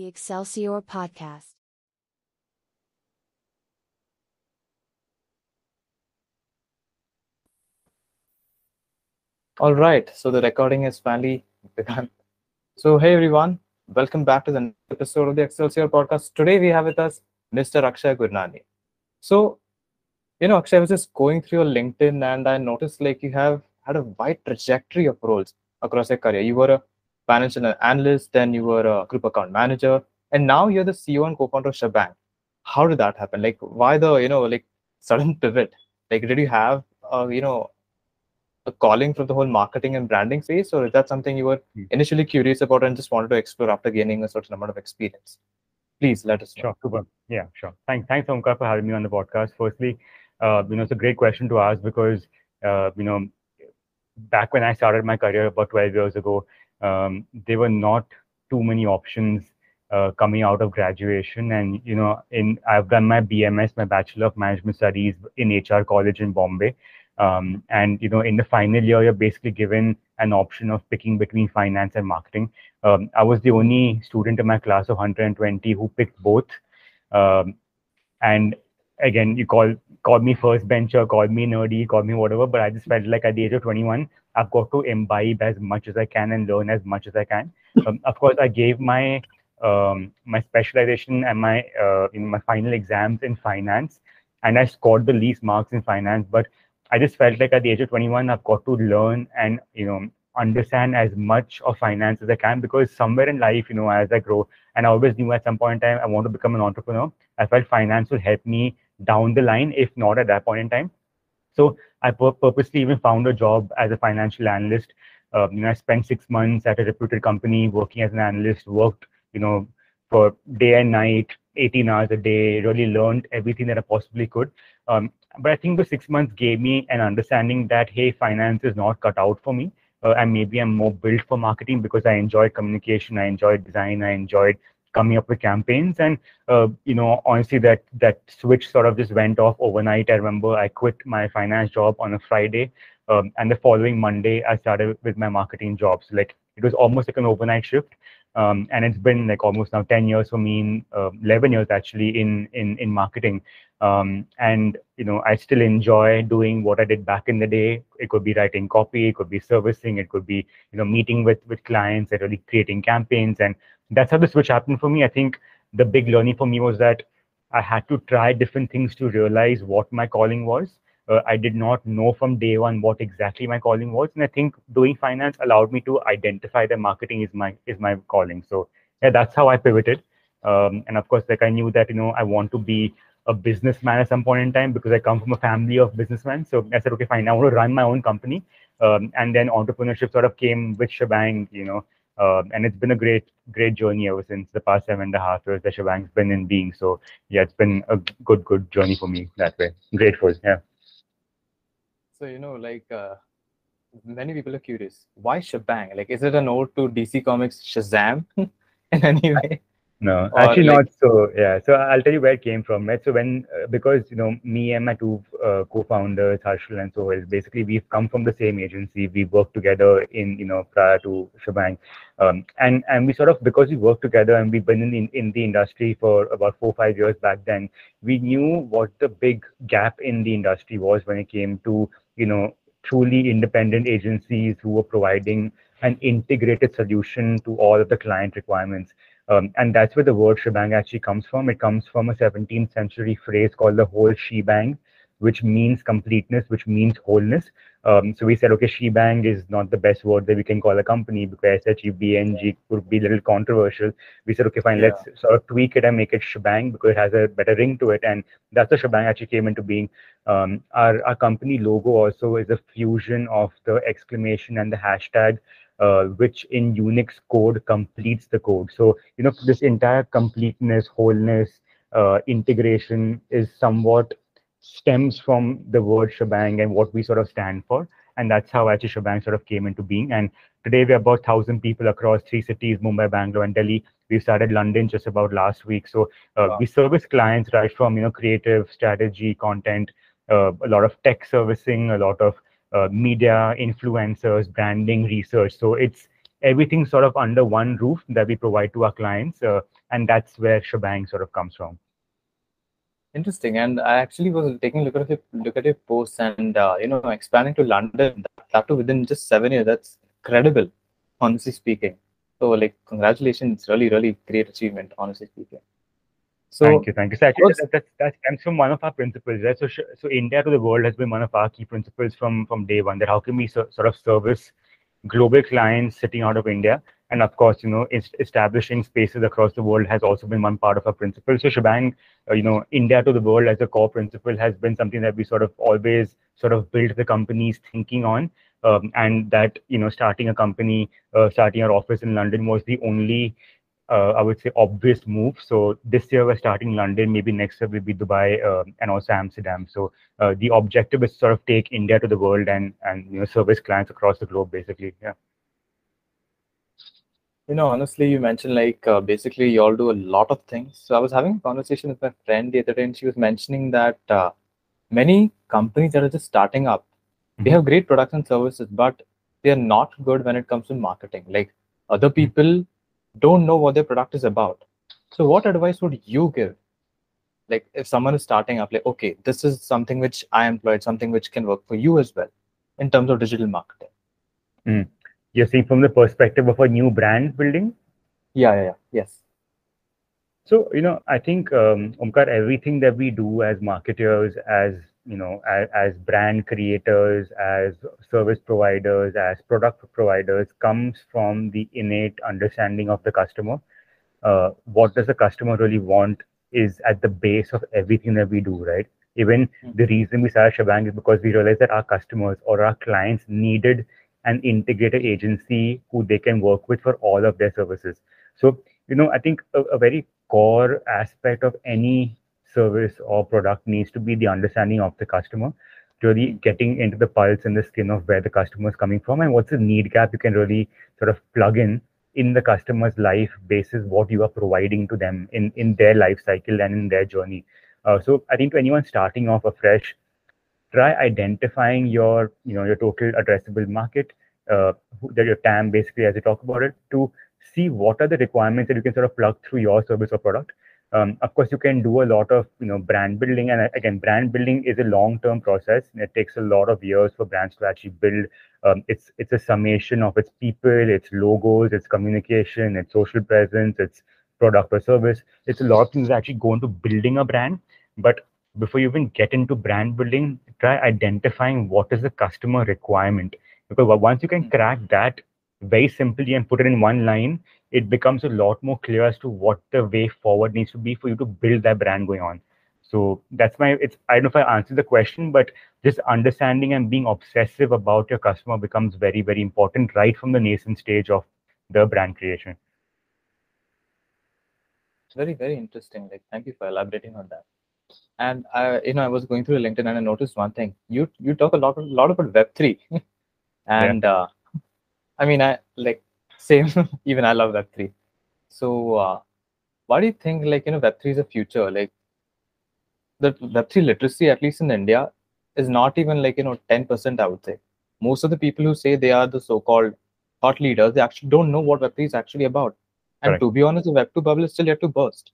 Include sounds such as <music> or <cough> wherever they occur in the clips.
The Excelsior Podcast. All right, so the recording has finally begun. So, hey everyone, welcome back to the episode of the Excelsior podcast. Today we have with us Mr. Akshay Gurnani. So, you know, Akshay, I was just going through your LinkedIn and I noticed like you have had a wide trajectory of roles across your career. You were a financial analyst, then you were a group account manager, and now you're the CEO and co-founder of Schbang. How did that happen? Like, why the you know like sudden pivot? Like, did you have uh, you know a calling from the whole marketing and branding space, or is that something you were Hmm. initially curious about and just wanted to explore after gaining a certain amount of experience? Please let us know. Sure, super. Yeah, sure. Thanks, thanks, Omkar, for having me on the podcast. Firstly, uh, you know, it's a great question to ask because, uh, you know, back when I started my career about 12 years ago, um, there were not too many options uh, coming out of graduation. And, you know, in I've done my BMS, my Bachelor of Management Studies in HR College in Bombay. Um, and, you know, in the final year, you're basically given an option of picking between finance and marketing. Um, I was the only student in my class of 120 who picked both. Um, and again, you call call me first bencher, call me nerdy, call me whatever, but I just felt like at the age of 21, I've got to imbibe as much as I can and learn as much as I can. <laughs> Um, of course, I gave my um, my specialization and my uh, in my final exams in finance, and I scored the least marks in finance. But I just felt like at the age of 21, I've got to learn and you know understand as much of finance as I can because somewhere in life, you know, as I grow, and I always knew at some point in time I want to become an entrepreneur. I felt finance will help me down the line, if not at that point in time. So I pur- purposely even found a job as a financial analyst. Uh, you know, I spent six months at a reputed company working as an analyst. Worked, you know, for day and night, 18 hours a day. Really learned everything that I possibly could. Um, but I think the six months gave me an understanding that hey, finance is not cut out for me, uh, and maybe I'm more built for marketing because I enjoyed communication, I enjoyed design, I enjoyed coming up with campaigns. And uh, you know honestly that that switch sort of just went off overnight. I remember i quit my finance job on a friday um, and the following monday i started with my marketing jobs. Like it was almost like an overnight shift. Um, and it's been like almost now 10 years for me in uh, 11 years actually in in in marketing. Um, and you know i still enjoy doing what i did back in the day. It could be writing copy it could be servicing it could be you know meeting with with clients and really creating campaigns. And that's how the switch happened for me. I think the big learning for me was that I had to try different things to realize what my calling was. Uh, I did not know from day one what exactly my calling was, and I think doing finance allowed me to identify that marketing is my is my calling. So yeah, that's how I pivoted. Um, and of course, like I knew that you know I want to be a businessman at some point in time because I come from a family of businessmen. So I said, okay, fine, I want to run my own company. Um, and then entrepreneurship sort of came with Schbang, you know, um, and it's been a great, great journey ever since the past seven and a half years that Schbang's been in being. So yeah, it's been a good, good journey for me that way. Grateful. Yeah. So you know, like uh, many people are curious, why Schbang? Like, is it a note to DC Comics Shazam <laughs> in any way? No, actually like- not so. Yeah, so I'll tell you where it came from. Right. So when uh, because you know me and my two uh, co-founders Harshil and Sohil, basically we've come from the same agency. We worked together in you know prior to Schbang, um, and and we sort of because we worked together and we've been in the, in the industry for about four five years back then. We knew what the big gap in the industry was when it came to you know truly independent agencies who were providing an integrated solution to all of the client requirements. Um, and that's where the word shebang actually comes from. It comes from a 17th century phrase called the whole shebang, which means completeness, which means wholeness. Um, so we said, okay, shebang is not the best word that we can call a company because SHEBNG would be a little controversial. We said, okay, fine, Yeah. let's sort of tweak it and make it Schbang because it has a better ring to it. And that's the Schbang actually came into being. Um, our, our company logo also is a fusion of the exclamation and the hashtag uh, which in Unix code completes the code. So, you know, this entire completeness, wholeness, uh, integration is somewhat stems from the word shebang and what we sort of stand for. And that's how actually Schbang sort of came into being. And today we're about 1,000 people across three cities, Mumbai, Bangalore, and Delhi. We started London just about last week. So uh, Wow. we service clients right from, you know, creative, strategy, content, uh, a lot of tech servicing, a lot of uh, media, influencers, branding, research. So it's everything sort of under one roof that we provide to our clients. Uh, and that's where Schbang sort of comes from. Interesting. And I actually was taking a look at your look at your posts and uh, you know expanding to London that too within just seven years. That's credible, honestly speaking. So like congratulations, really, really great achievement, honestly speaking. So thank you, thank you. So actually, that, that, that comes from one of our principles, right? So, so India to the world has been one of our key principles from from day one. That how can we so, sort of service global clients sitting out of India and of course, you know, establishing spaces across the world has also been one part of our principle. So Schbang, uh, you know, India to the world as a core principle has been something that we sort of always sort of built the company's thinking on. Um, and that, you know, starting a company, uh, starting our office in London was the only, uh, I would say, obvious move. So this year we're starting London, maybe next year will be Dubai uh, and also Amsterdam. So uh, the objective is sort of take India to the world and, and, you know, service clients across the globe, basically. Yeah. You know, honestly, you mentioned like uh, basically you all do a lot of things. So I was having a conversation with my friend the other day, and she was mentioning that uh, many companies that are just starting up, mm-hmm. they have great products and services, but they are not good when it comes to marketing. Like other mm-hmm. Don't know what their product is about. So what advice would you give? Like if someone is starting up, like okay, this is something which I employed, something which can work for you as well in terms of digital marketing. Mm you're seeing from the perspective of a new brand building yeah yeah, yeah. yes so you know i think um, omkar everything that we do as marketers as you know as, as brand creators as service providers as product providers comes from the innate understanding of the customer uh, what does the customer really want is at the base of everything that we do right even mm-hmm. the reason we started Schbang is because we realized that our customers or our clients needed an integrated agency who they can work with for all of their services. So, you know, I think a, a very core aspect of any service or product needs to be the understanding of the customer, really getting into the pulse and the skin of where the customer is coming from and what's the need gap you can really sort of plug in in the customer's life basis what you are providing to them in in their life cycle and in their journey. Uh, so I think to anyone starting off afresh, try identifying your you know your total addressable market uh, that your TAM basically as you talk about it to see what are the requirements that you can sort of plug through your service or product. Um, of course, you can do a lot of you know brand building, and again, brand building is a long-term process. It takes a lot of years for brands to actually build. Um, it's it's a summation of its people, its logos, its communication, its social presence, its product or service. It's a lot of things that actually go into building a brand. But before you even get into brand building, try identifying what is the customer requirement. Because once you can hmm. crack that very simply and put it in one line, it becomes a lot more clear as to what the way forward needs to be for you to build that brand going on. So that's my it's I don't know if I answered the question, but just understanding and being obsessive about your customer becomes very, very important right from the nascent stage of the brand creation. It's very, very interesting. Like thank you for elaborating on that and I, you know, I was going through LinkedIn and I noticed one thing. You you talk a lot a lot about Web three, <laughs> and yeah. uh, I mean, I like same. <laughs> even I love Web three. So, uh, why do you think like you know Web three is a future? Like the Web three literacy, at least in India, is not even like you know ten percent. I would say most of the people who say they are the so-called thought leaders, they actually don't know what Web three is actually about. And Correct. to be honest, the Web two bubble is still yet to burst.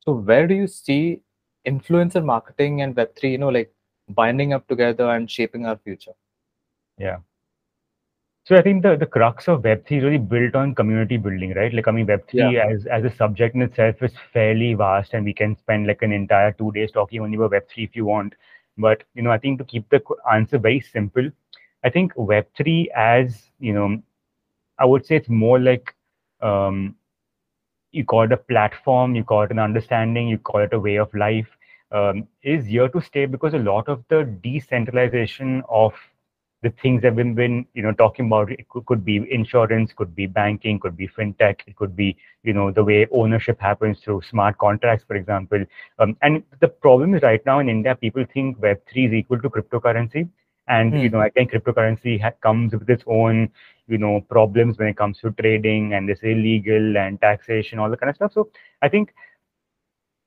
So, where do you see influencer marketing and web3 you know like binding up together and shaping our future yeah so i think the, the crux of web3 is really built on community building right like i mean web3 yeah. as, as a subject in itself is fairly vast and we can spend like an entire two days talking only about web3 if you want but you know i think to keep the answer very simple i think web3 as you know i would say it's more like um, you call it a platform, you call it an understanding, you call it a way of life, um, is here to stay because a lot of the decentralization of the things that we've been, you know, talking about it could, could, be insurance, could be banking, could be fintech, it could be, you know, the way ownership happens through smart contracts, for example. Um, and the problem is right now in India, people think Web three is equal to cryptocurrency, and mm. you know, again, cryptocurrency ha- comes with its own you know problems when it comes to trading and this illegal and taxation all the kind of stuff so i think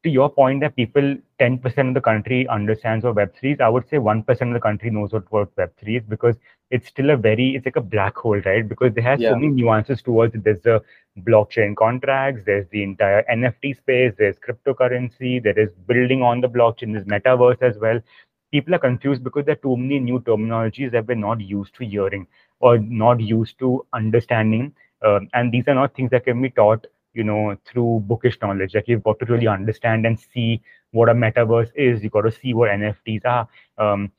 to your point that people 10% of the country understands what web3 is i would say 1% of the country knows what, what web3 is because it's still a very it's like a black hole right? Because there has Yeah. so many nuances towards it. There's the blockchain contracts there's the entire nft space there's cryptocurrency there is building on the blockchain there's metaverse as well. People are confused because there are too many new terminologies that we're not used to hearing or not used to understanding. Um, and these are not things that can be taught you know through bookish knowledge. Like you've got to really understand and see what a metaverse is. You've got to see what nfts are. Um,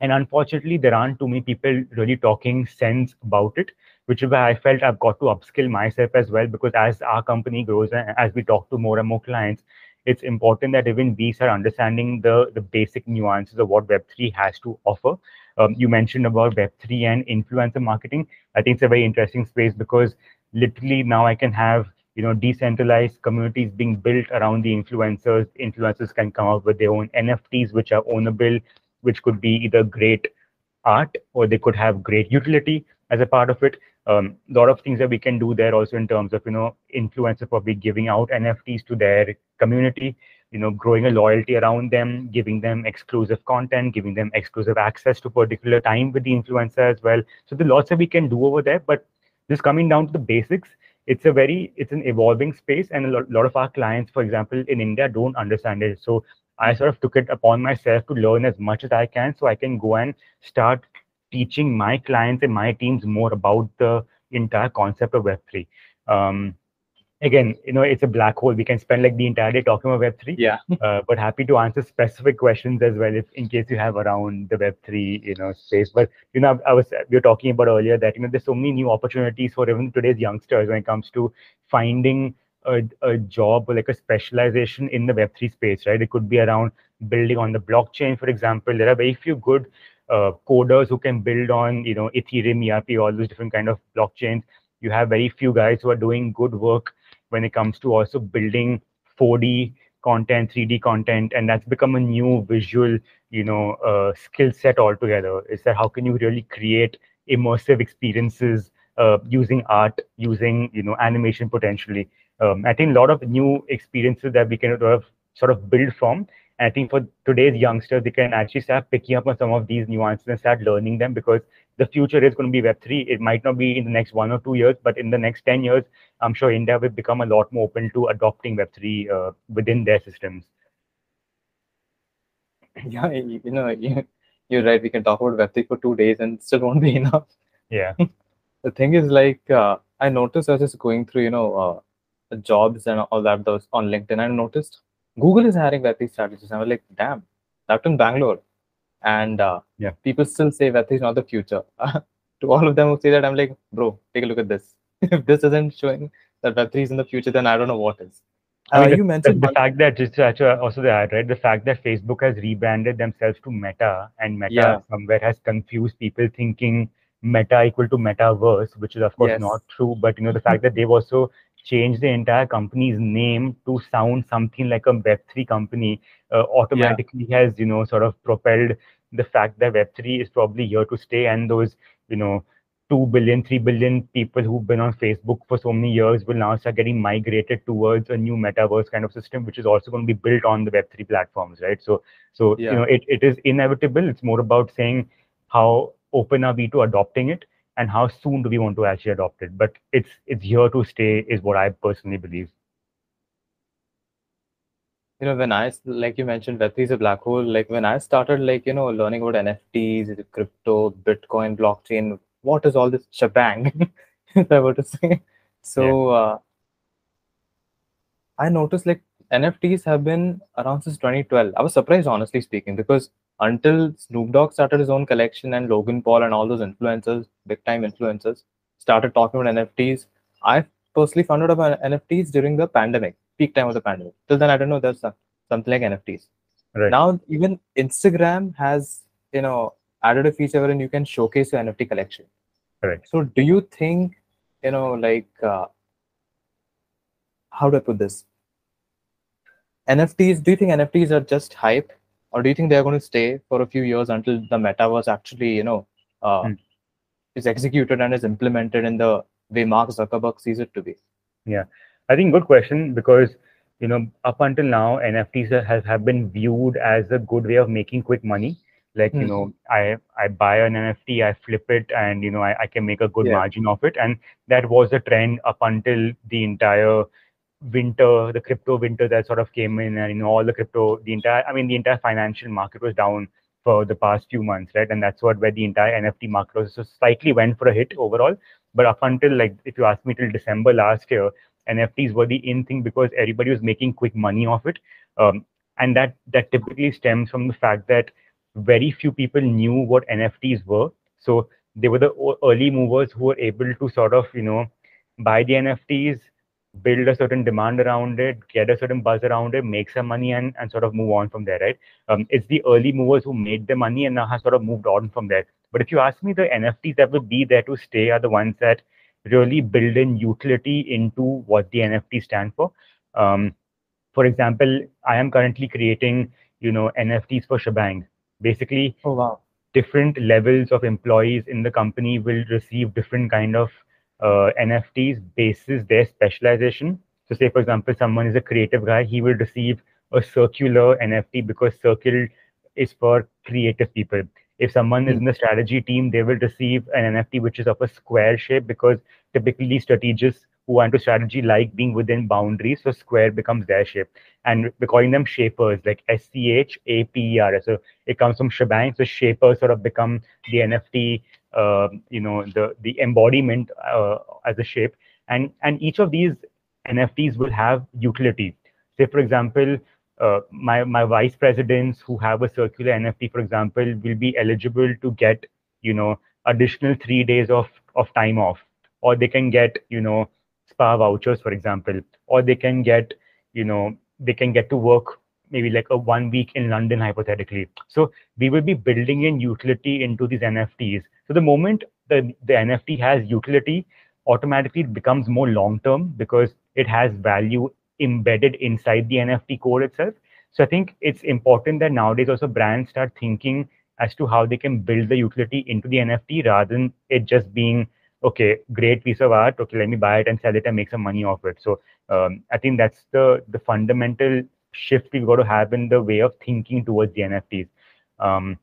and unfortunately there aren't too many people really talking sense about it which is why i felt i've got to upskill myself as well because as our company grows and as we talk to more and more clients it's important that even we start understanding the the basic nuances of what web3 has to offer. Um, you mentioned about web3 and influencer marketing. I think it's a very interesting space because literally now i can have you know decentralized communities being built around the influencers. Influencers can come up with their own nfts which are ownable which could be either great art or they could have great utility as a part of it. Um, a lot of things that we can do there also in terms of you know influencers probably giving out nfts to their community you know growing a loyalty around them giving them exclusive content giving them exclusive access to particular time with the influencer as well. So there's lots that we can do over there but just coming down to the basics it's a very it's an evolving space and a lot, lot of our clients for example in india don't understand it. So i sort of took it upon myself to learn as much as i can so i can go and start teaching my clients and my teams more about the entire concept of web3 um, again you know it's a black hole. We can spend like the entire day talking about web3 Yeah. <laughs> uh, but happy to answer specific questions as well if in case you have around the web3 you know space. But you know i was we were talking about earlier that you know there's so many new opportunities for even today's youngsters when it comes to finding a, a job or like a specialization in the web3 space right? It could be around building on the blockchain for example. There are very few good uh, coders who can build on you know ethereum erp all those different kind of blockchains. You have very few guys who are doing good work when it comes to also building 4d content 3d content and that's become a new visual you know uh, skill set altogether. Is that how can you really create immersive experiences uh, using art using you know animation potentially. Um, i think a lot of new experiences that we can sort of, sort of build from and i think for today's youngsters they can actually start picking up on some of these nuances and start learning them because the future is going to be web3 it might not be in the next one or two years but in the next 10 years i'm sure india will become a lot more open to adopting web3 uh, within their systems Yeah, you, you know, you, you're right. We can talk about Web3 for two days and still won't be <laughs> enough. yeah <laughs> The thing is, like, uh, I noticed I was just going through, you know, uh, jobs and all that those on LinkedIn. I noticed Google is hiring Web3 strategists. I was like, damn, that in Bangalore. And uh, Yeah. people still say Web3 is not the future. <laughs> to all of them who say that, I'm like, bro, take a look at this. <laughs> if this isn't showing that Web3 is in the future, then I don't know what is. I Uh, you the, mentioned the one- fact that just to actually also that right the fact that facebook has rebranded themselves to meta and meta Yeah. somewhere has confused people thinking meta equal to metaverse which is of course Yes. not true but you know the fact that they've also changed the entire company's name to sound something like a web3 company uh, automatically has you know sort of propelled the fact that web3 is probably here to stay. And those you know 2 billion 3 billion people who've been on facebook for so many years will now start getting migrated towards a new metaverse kind of system which is also going to be built on the web3 platforms right? So so Yeah. you know it, it is inevitable. It's more about saying how open are we to adopting it and how soon do we want to actually adopt it. But it's it's here to stay is what i personally believe. You know when i like you mentioned web3 is a black hole like when i started like you know learning about nfts crypto bitcoin blockchain what is all this shebang <laughs> if i were to say. So uh, i noticed like nfts have been around since 2012 i was surprised honestly speaking because until snoop dogg started his own collection and logan paul and all those influencers big time influencers started talking about nfts i personally found out about nfts during the pandemic peak time of the pandemic. Till then i don't know there's something like nfts Right. now even instagram has you know added a feature wherein you can showcase your nft collection. Right. so do you think you know like uh, how do i put this? Nfts do you think nfts are just hype or do you think they're going to stay for a few years until the metaverse actually you know uh, Hmm. is executed and is implemented in the way mark zuckerberg sees it to be yeah I think good question because you know, up until now, NFTs have, have been viewed as a good way of making quick money. Like, you Hmm. know, I, I buy an NFT, I flip it, and, you know, I, I can make a good Yeah. margin of it. And that was the trend up until the entire winter, the crypto winter that sort of came in, and, you know, all the crypto, the entire, I mean, the entire financial market was down for the past few months, right? And that's what where the entire NFT market was so slightly went for a hit overall. But up until like if you ask me till December last year, NFTs were the in thing because everybody was making quick money off it. Um, and that that typically stems from the fact that very few people knew what NFTs were. So they were the early movers who were able to sort of, you know, buy the NFTs, build a certain demand around it, get a certain buzz around it, make some money and, and sort of move on from there, right? Um, it's the early movers who made the money and now have sort of moved on from there. But if you ask me, the NFTs that will be there to stay are the ones that really build in utility into what the NFT stand for. Um, for example, I am currently creating, you know, NFTs for Schbang. Basically, Oh wow. different levels of employees in the company will receive different kind of uh, NFTs basis their specialization. So, say for example, someone is a creative guy, he will receive a circular NFT because circle is for creative people. If someone is in the strategy team, they will receive an NFT which is of a square shape because typically strategists who want to strategy like being within boundaries, so square becomes their shape. And we're calling them shapers, like S C H A P E R. So it comes from Schbang. So shapers sort of become the NFT, you know, the the embodiment uh, as a shape. And and each of these NFTs will have utility. Say, for example, uh, my my vice presidents who have a circular NFT, for example, will be eligible to get you know additional three days of of time off, or they can get you know spa vouchers, for example, or they can get you know they can get to work maybe like a one week in London hypothetically. So we will be building in utility into these NFTs. So the moment the, the NFT has utility, automatically it becomes more long term because it has value embedded inside the NFT core itself. So I think it's important that nowadays also brands start thinking as to how they can build the utility into the NFT rather than it just being okay, great piece of art. Okay, let me buy it and sell it and make some money off it. So um, I think that's the the fundamental shift we've got to have in the way of thinking towards the NFTs. Um,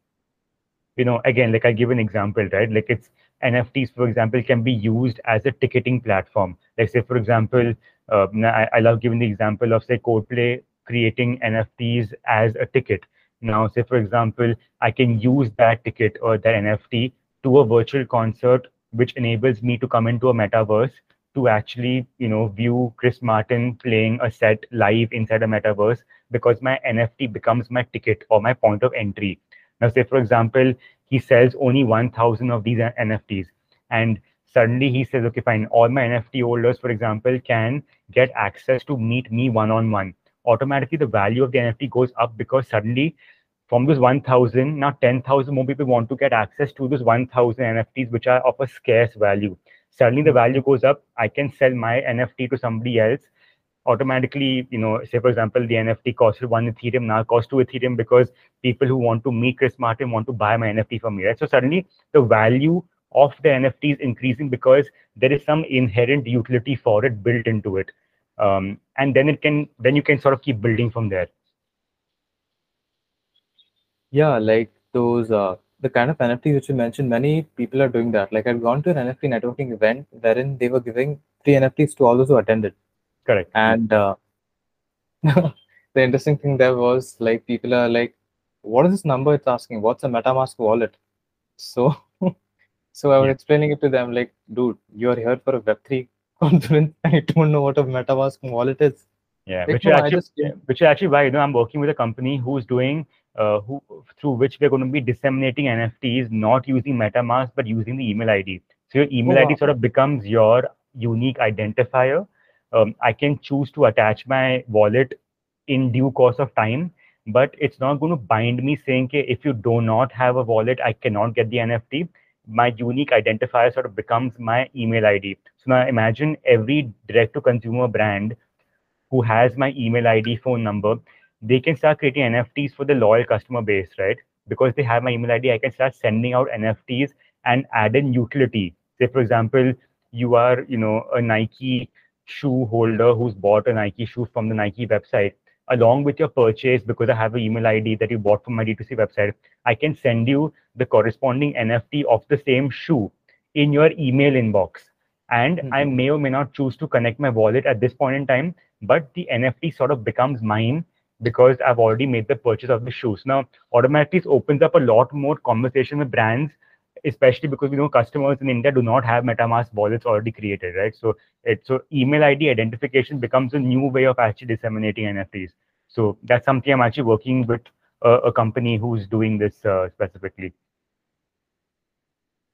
you know, again, like I give an example, right? Like it's NFTs, for example, can be used as a ticketing platform. Like say, for example, uh, I, I love giving the example of say Coldplay creating NFTs as a ticket. Now, say for example, I can use that ticket or that NFT to a virtual concert, which enables me to come into a metaverse to actually, you know, view Chris Martin playing a set live inside a metaverse because my NFT becomes my ticket or my point of entry. Now, say for example, he sells only 1,000 of these NFTs, and suddenly he says, okay, fine, all my NFT holders, for example, can get access to meet me one on one. Automatically, the value of the NFT goes up because suddenly from those 1000 now 10000 more people want to get access to those 1000 nfts which are of a scarce value suddenly the value goes up i can sell my nft to somebody else. Automatically you know say for example the nft costed one ethereum now cost two ethereum because people who want to meet chris martin want to buy my nft from me right? So suddenly the value of the nft is increasing because there is some inherent utility for it built into it. Um, and then it can then you can sort of keep building from there. Yeah, like those uh the kind of NFTs which you mentioned, many people are doing that. Like I've gone to an NFT networking event wherein they were giving free NFTs to all those who attended. correct And uh, <laughs> the interesting thing there was like people are like, what is this number it's asking? What's a MetaMask wallet? So <laughs> so I was Yeah. explaining it to them like, dude, you're here for a Web3 conference <laughs> and you don't know what a MetaMask wallet is. Yeah, which is actually which is actually why you know I'm working with a company who's doing uh, who through which we're going to be disseminating NFTs, not using MetaMask but using the email ID. So your email Oh, ID wow. sort of becomes your unique identifier. Um, I can choose to attach my wallet in due course of time, but it's not going to bind me saying, okay, if you do not have a wallet, I cannot get the NFT. My unique identifier sort of becomes my email ID. So now imagine every direct to consumer brand who has my email ID, phone number, they can start creating NFTs for the loyal customer base, right? Because they have my email ID, I can start sending out NFTs and add in utility. Say, for example, you are, you know, a Nike shoe holder who's bought a Nike shoe from the Nike website, along with your purchase, because I have an email ID that you bought from my D2C website, I can send you the corresponding NFT of the same shoe in your email inbox. And Mhm. I may or may not choose to connect my wallet at this point in time, but the NFT sort of becomes mine because I've already made the purchase of the shoes. Now, automatically opens up a lot more conversation with brands, especially because we know customers in India do not have MetaMask wallets already created, right? So it so email ID identification becomes a new way of actually disseminating NFTs. So that's something I'm actually working with a, a company who's doing this uh, specifically.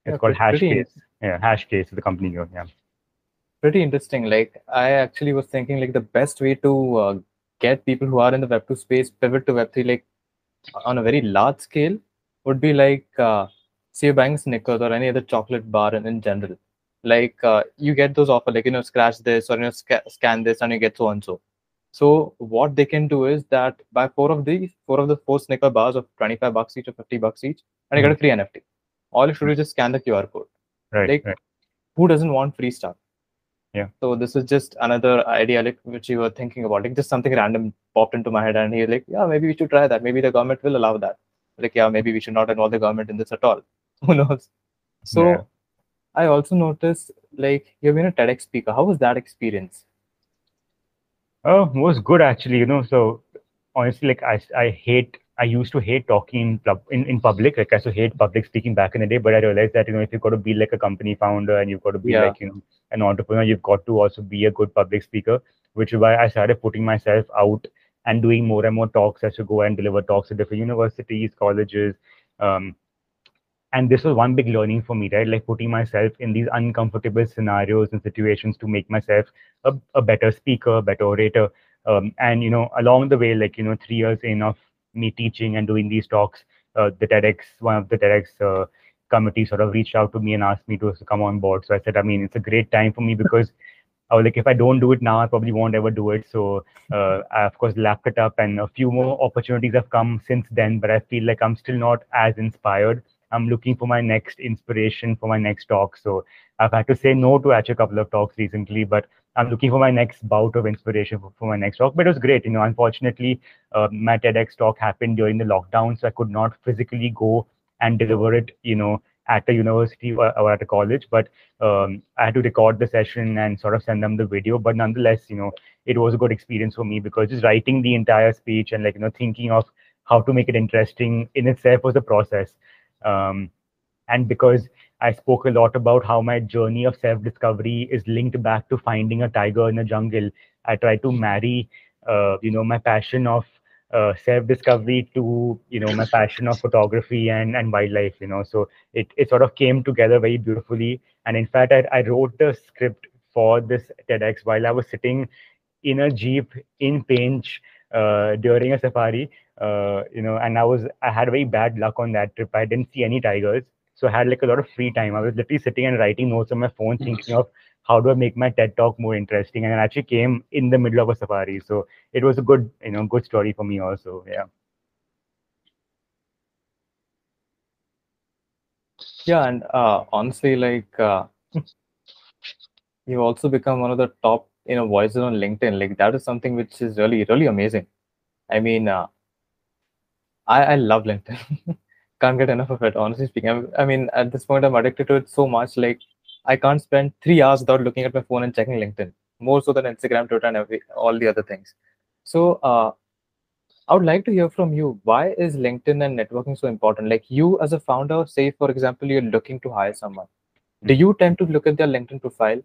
It's Yeah, called pretty Hashcase. Yeah, Hashcase is the company here. Yeah. pretty interesting. Like I actually was thinking like the best way to uh, get people who are in the Web two space pivot to Web three like on a very large scale would be like uh, say buying Snickers or any other chocolate bar in, in general. Like uh, you get those offer like you know scratch this or you know sca- scan this and you get so and so. So what they can do is that buy four of these, four of the four Snicker bars of 25 bucks each or 50 bucks each, and you get a free NFT. All you should do is just scan the QR code Right. Like- right. who doesn't want free stuff? Yeah. So this is just another idea like which you were thinking about, like just something random popped into my head, and he's like, yeah, maybe we should try that. Maybe the government will allow that. Like, yeah, maybe we should not involve the government in this at all. <laughs> Who knows? So Yeah. I also noticed like you've been a TEDx speaker. How was that experience? Oh, it was good actually. You know, so honestly, like I, I hate, I used to hate talking in, pub- in in public. Like I used to hate public speaking back in the day. But I realized that you know, if you've got to be like a company founder and you've got to be Yeah. like you know an entrepreneur, you've got to also be a good public speaker. Which is why I started putting myself out and doing more and more talks as to go and deliver talks at different universities, colleges. Um, and this was one big learning for me, right? Like putting myself in these uncomfortable scenarios and situations to make myself a, a better speaker, better orator. Um, and you know, along the way, like you know, three years in of me teaching and doing these talks, uh, the TEDx, one of the TEDx uh, committee sort of reached out to me and asked me to come on board. So I said, I mean, it's a great time for me because <laughs> I was like, if I don't do it now, I probably won't ever do it. So uh, I of course lapped it up, and a few more opportunities have come since then. But I feel like I'm still not as inspired. I'm looking for my next inspiration for my next talk. So I've had to say no to actually a couple of talks recently, but I'm looking for my next bout of inspiration for, for my next talk. But it was great. You know, unfortunately, uh, my TEDx talk happened during the lockdown, so I could not physically go and deliver it, you know, at a university or, or at a college. But um, I had to record the session and sort of send them the video. But nonetheless, you know, it was a good experience for me because just writing the entire speech and like, you know, thinking of how to make it interesting in itself was a process. Um, and because I spoke a lot about how my journey of self discovery is linked back to finding a tiger in a jungle. I try to marry, uh, you know, my passion of uh, self discovery to, you know, my passion of photography and, and wildlife, you know. So it, it sort of came together very beautifully. And in fact, I, I wrote the script for this TEDx while I was sitting in a Jeep in Pench uh, during a safari. Uh, you know, and I was I had very bad luck on that trip. I didn't see any tigers. So I had like a lot of free time. I was literally sitting and writing notes on my phone, thinking of how do I make my TED talk more interesting. And it actually came in the middle of a safari. So it was a good, you know, good story for me also. Yeah. Yeah, and uh, honestly, like uh, <laughs> you've also become one of the top, you know, voices on LinkedIn. Like that is something which is really, really amazing. I mean, uh, I I love LinkedIn. <laughs> Can't get enough of it. Honestly speaking, I'm, I mean, at this point, I'm addicted to it so much. Like I can't spend three hours without looking at my phone and checking LinkedIn. More so than Instagram, Twitter, and every all the other things. So, uh, I would like to hear from you. Why is LinkedIn and networking so important? Like you as a founder, say for example, you're looking to hire someone. Do you tend to look at their LinkedIn profile?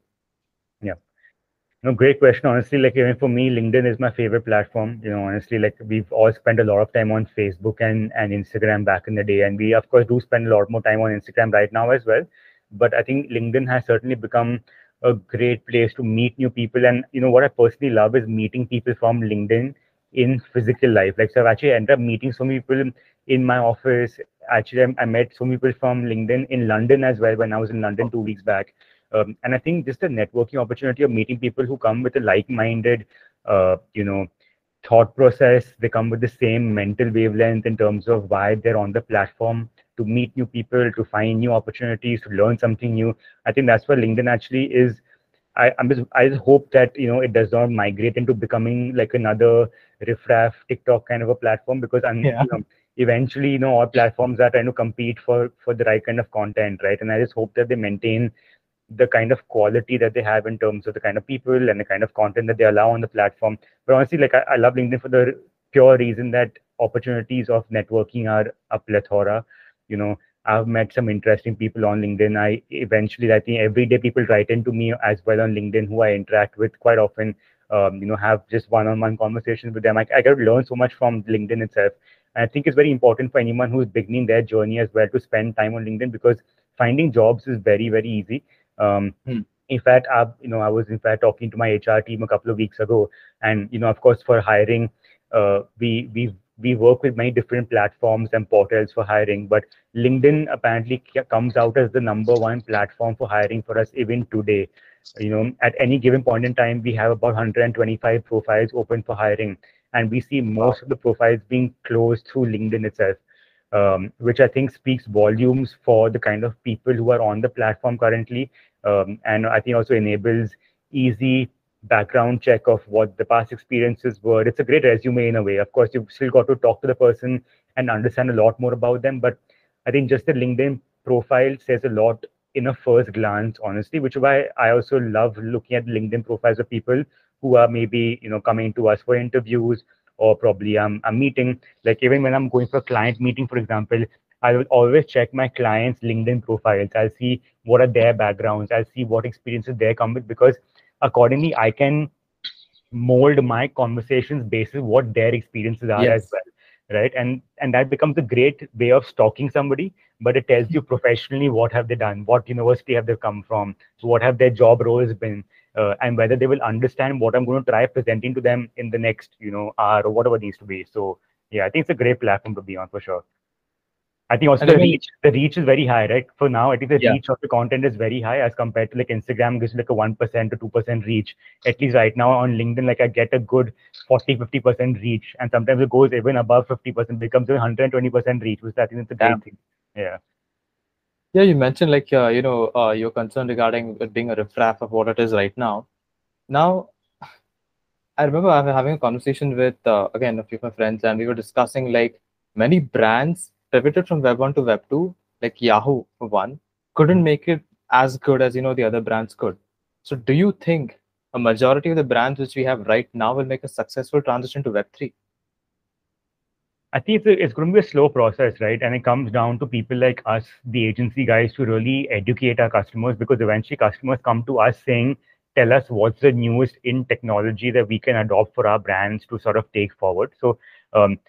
No, great question. Honestly, like even for me, LinkedIn is my favorite platform. You know, honestly, like we've all spent a lot of time on Facebook and, and Instagram back in the day. And we of course do spend a lot more time on Instagram right now as well. But I think LinkedIn has certainly become a great place to meet new people. And you know what I personally love is meeting people from LinkedIn in physical life. Like so I've actually ended up meeting so many people in my office. Actually, I, met so many people from LinkedIn in London as well when I was in London two weeks back. Um, and I think just the networking opportunity of meeting people who come with a like-minded, uh, you know, thought process. They come with the same mental wavelength in terms of why they're on the platform to meet new people, to find new opportunities, to learn something new. I think that's where LinkedIn actually is I, I'm just I just hope that you know it does not migrate into becoming like another riffraff TikTok kind of a platform because I'm Yeah. you know, eventually you know all platforms are trying to compete for for the right kind of content, right? And I just hope that they maintain the kind of quality that they have in terms of the kind of people and the kind of content that they allow on the platform. But honestly, like I, I love LinkedIn for the pure reason that opportunities of networking are a plethora. You know, I've met some interesting people on LinkedIn. I eventually, I think every day people write into me as well on LinkedIn who I interact with quite often. Um, you know, have just one-on-one conversations with them. I, I get to learn so much from LinkedIn itself. And I think it's very important for anyone who's beginning their journey as well to spend time on LinkedIn because finding jobs is very, very easy. Um, Hmm. In fact, I, you know, I was in fact talking to my HR team a couple of weeks ago, and you know, of course, for hiring, uh, we we we work with many different platforms and portals for hiring, but LinkedIn apparently comes out as the number one platform for hiring for us even today. You know, at any given point in time, we have about 125 profiles open for hiring, and we see most of the profiles being closed through LinkedIn itself, um, which I think speaks volumes for the kind of people who are on the platform currently, um, and I think also enables easy background check of what the past experiences were. It's a great resume in a way. Of course, you've still got to talk to the person and understand a lot more about them, but I think just the LinkedIn profile says a lot in a first glance, honestly, which is why I also love looking at LinkedIn profiles of people who are maybe, you know, coming to us for interviews or probably I'm, I'm meeting. Like even when I'm going for a client meeting, for example, I will always check my clients' LinkedIn profiles. I'll see what are their backgrounds. I'll see what experiences they come with because accordingly I can mold my conversations based on what their experiences are Yes. as well right and and that becomes a great way of stalking somebody but it tells you professionally what have they done what university have they come from what have their job roles been uh, and whether they will understand what i'm going to try presenting to them in the next you know hour or whatever it needs to be so yeah i think it's a great platform to be on for sure I think also the reach the reach is very high, right? For now, I think the Yeah. reach of the content is very high as compared to like Instagram gives like a one percent to two percent reach. At least right now on LinkedIn, like I get a good 40, 50 percent reach, and sometimes it goes even above fifty percent, becomes a hundred and twenty percent reach, which I think is a great thing. Yeah. Yeah, you mentioned like uh, you know uh, your concern regarding it being a riffraff of what it is right now. Now, I remember I was having a conversation with uh, again a few of my friends, and we were discussing like many brands pivoted from Web one to Web two. Like Yahoo, one, couldn't make it as good as you know the other brands could. So, do you think a majority of the brands which we have right now will make a successful transition to Web three? I think it's, a, it's going to be a slow process, right? And it comes down to people like us, the agency guys, to really educate our customers because eventually customers come to us saying, tell us what's the newest in technology that we can adopt for our brands to sort of take forward. So, um,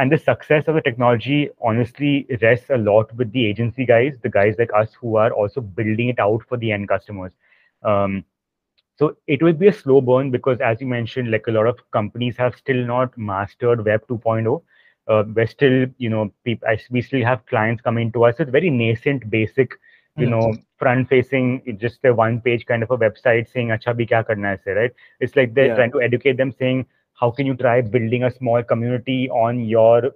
and the success of the technology honestly rests a lot with the agency guys, the guys like us who are also building it out for the end customers. Um, so it will be a slow burn because, as you mentioned, like a lot of companies have still not mastered Web 2.0 uh, we're still, you know, people, we still have clients coming to us. It's very nascent, basic, you Hmm. know, front-facing, just a one-page kind of a website saying, "Acha bhi kya karna hai se," right? It's like they're Yeah. trying to educate them, saying, "How can you try building a small community on your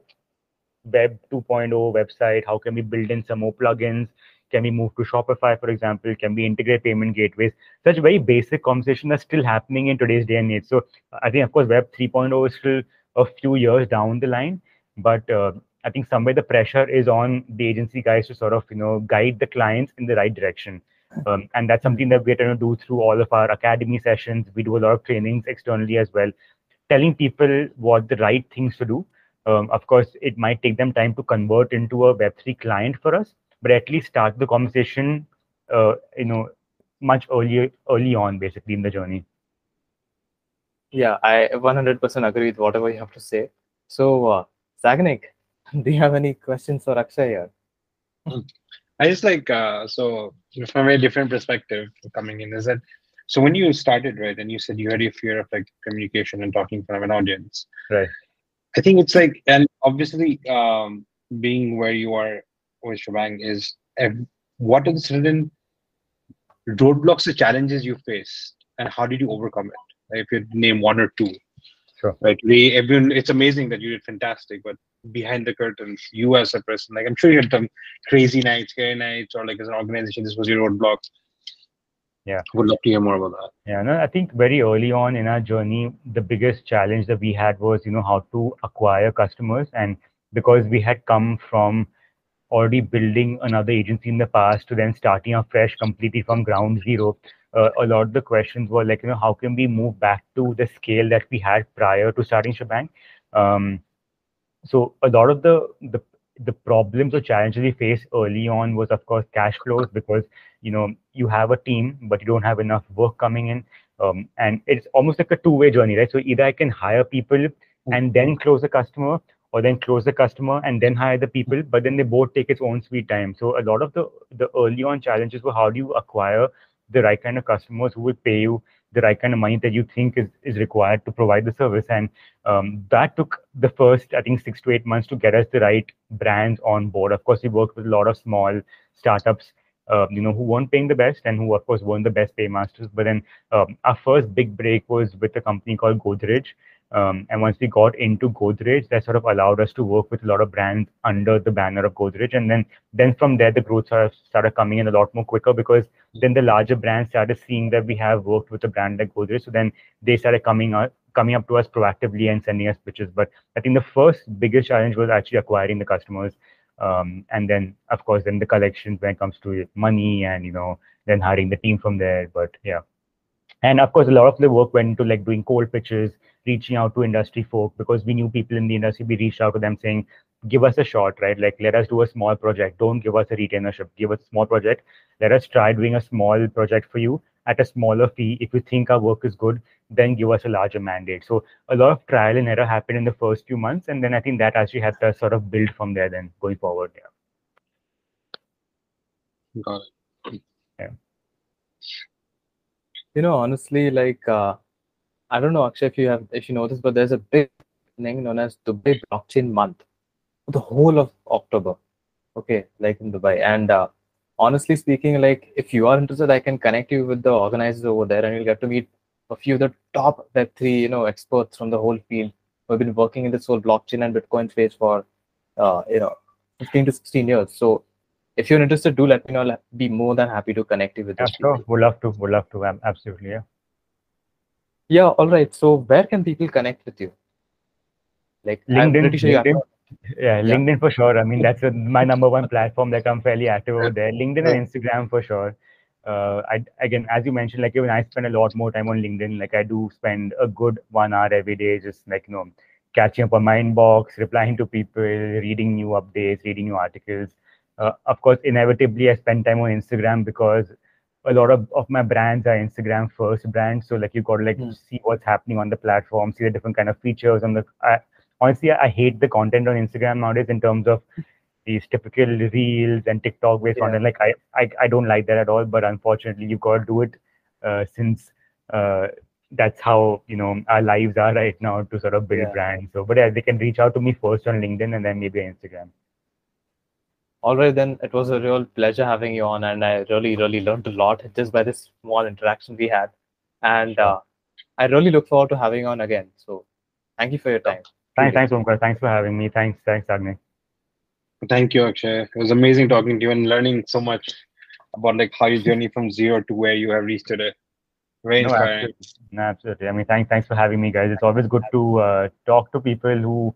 Web 2.0 website? How can we build in some more plugins? Can we move to Shopify, for example? Can we integrate payment gateways?" Such very basic conversation are still happening in today's day and age. So I think, of course, Web 3.0 is still a few years down the line but uh, i think somewhere the pressure is on the agency guys to sort of you know guide the clients in the right direction um, and that's something that we're trying to do through all of our academy sessions we do a lot of trainings externally as well telling people what the right things to do um, of course it might take them time to convert into a web3 client for us but at least start the conversation uh, you know much earlier early on basically in the journey Yeah, I 100% agree with whatever you have to say. So, uh, Sagnik, <laughs> do you have any questions for Akshay here? I just like uh, so from a very different perspective coming in is that so when you started right and you said you had your fear of like communication and talking in front of an audience Right. I think it's like and obviously um, being where you are with Schbang is what are the certain roadblocks or challenges you faced and how did you overcome it? Like, if you name one or two. Sure. Right. We everyone it's amazing that you did fantastic, but behind the curtains, you as a person, like I'm sure you had some crazy nights, scary nights, or like as an organization, this was your roadblock. Would love to hear more about that. Yeah, no, I think very early on in our journey, the biggest challenge that we had was, you know, how to acquire customers. And because we had come from already building another agency in the past to then starting afresh completely from ground zero, uh, a lot of the questions were like, you know, how can we move back to the scale that we had prior to starting Schbang? Um, so a lot of the the the problems or challenges we faced early on was of course cash flows because you know you have a team but you don't have enough work coming in. Um, and it's almost like a two-way journey right? So either i can hire people and then close a customer or then close the customer and then hire the people but then they both take its own sweet time. So a lot of the the early on challenges were how do you acquire the right kind of customers who will pay you the right kind of money that you think is, is required to provide the service. And um, that took the first, I think, six to eight months to get us the right brands on board. Of course, we worked with a lot of small startups, uh, you know, who weren't paying the best and who, of course, weren't the best paymasters. But then um, our first big break was with a company called Godrej. Um, and once we got into Godrej, that sort of allowed us to work with a lot of brands under the banner of Godrej. And then, then from there, the growth sort of started coming in a lot more quicker because then the larger brands started seeing that we have worked with a brand like Godrej. So then they started coming up, coming up to us proactively and sending us pitches. But I think the first biggest challenge was actually acquiring the customers. Um, and then, of course, then the collections when it comes to money and, you know, then hiring the team from there. But yeah. And of course, a lot of the work went into like doing cold pitches, reaching out to industry folk because we knew people in the industry. We reached out to them saying, give us a shot, right? Like, let us do a small project. Don't give us a retainership. Give us a small project. Let us try doing a small project for you at a smaller fee. If you think our work is good, then give us a larger mandate. So a lot of trial and error happened in the first few months. And then I think that actually helped us sort of build from there then going forward. Yeah. Got it. Yeah. You know, honestly, like, uh, I don't know, Akshay, if you have, if you know this, but there's a big thing known as Dubai Blockchain Month, the whole of October. Okay, like in Dubai, and uh, honestly speaking, like if you are interested, I can connect you with the organizers over there, and you'll get to meet a few of the top Web3, you know, experts from the whole field who have been working in this whole blockchain and Bitcoin space for, uh, you know, 15 to 16 years. So if you're interested, do let me know. I'll be more than happy to connect you with Yeah, sure. people. Would love to. Would love to. Ab- Absolutely. Yeah. Yeah, all right. So where can people connect with you? Like LinkedIn, sure LinkedIn. Yeah, Yeah. LinkedIn for sure. I mean, that's a, my number one platform. Like I'm fairly active over there. LinkedIn and Instagram for sure. Uh, I again, as you mentioned, like even I spend a lot more time on LinkedIn. Like I do spend a good one hour every day, just like you know, catching up on my inbox, replying to people, reading new updates, reading new articles. Uh, of course, inevitably, I spend time on Instagram because a lot of, of my brands are Instagram first brands. So like you got to like Hmm. see what's happening on the platform, see the different kind of features on the. I, honestly, I hate the content on Instagram nowadays in terms of <laughs> these typical reels and TikTok based Yeah. content. Like I, I, I don't like that at all. But unfortunately, you got to do it uh, since uh, that's how you know our lives are right now to sort of build Yeah. brands. So, but yeah, they can reach out to me first on LinkedIn and then maybe on Instagram. All right, then it was a real pleasure having you on, and I really, really learned a lot just by this small interaction we had. And uh, I really look forward to having you on again. So thank you for your time. Thanks, thanks, Omkar. Thanks for having me. Thanks, thanks, Agni. Thank you, Akshay. It was amazing talking to you and learning so much about like how your journey from zero to where you have reached today. Very No, inspiring. absolutely. No, absolutely. I mean, thanks, thanks for having me, guys. It's always good to uh, talk to people who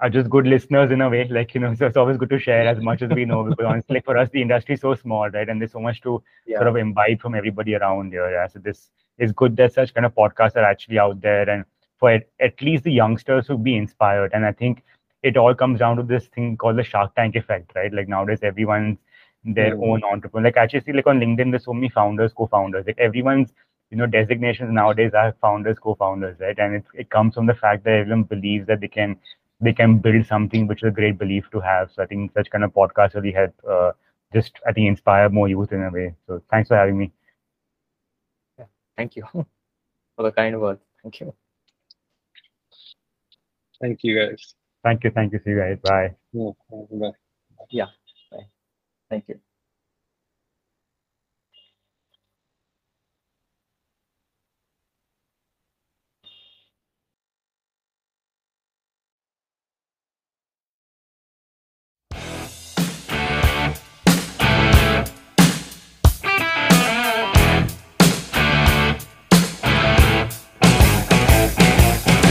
are just good listeners in a way. <laughs> Like you know, so it's always good to share as much as we know because honestly, for us, the industry is so small, right? And there's so much to Yeah. sort of imbibe from everybody around here. Yeah. So this is good that such kind of podcasts are actually out there, and for at, at least the youngsters to be inspired. And I think it all comes down to this thing called the Shark Tank effect, right? Like nowadays, everyone's their Mm. own entrepreneur. Like actually, see, like on LinkedIn, there's so many founders, co-founders. Like everyone's you know designations nowadays are founders co-founders right and it, it comes from the fact that everyone believes that they can they can build something which is a great belief to have so i think such kind of podcasts really help uh, just i think inspire more youth in a way so thanks for having me Thank you <laughs> for the kind words. Thank you. Thank you guys. thank you thank you see you guys bye Yeah, bye. Thank you.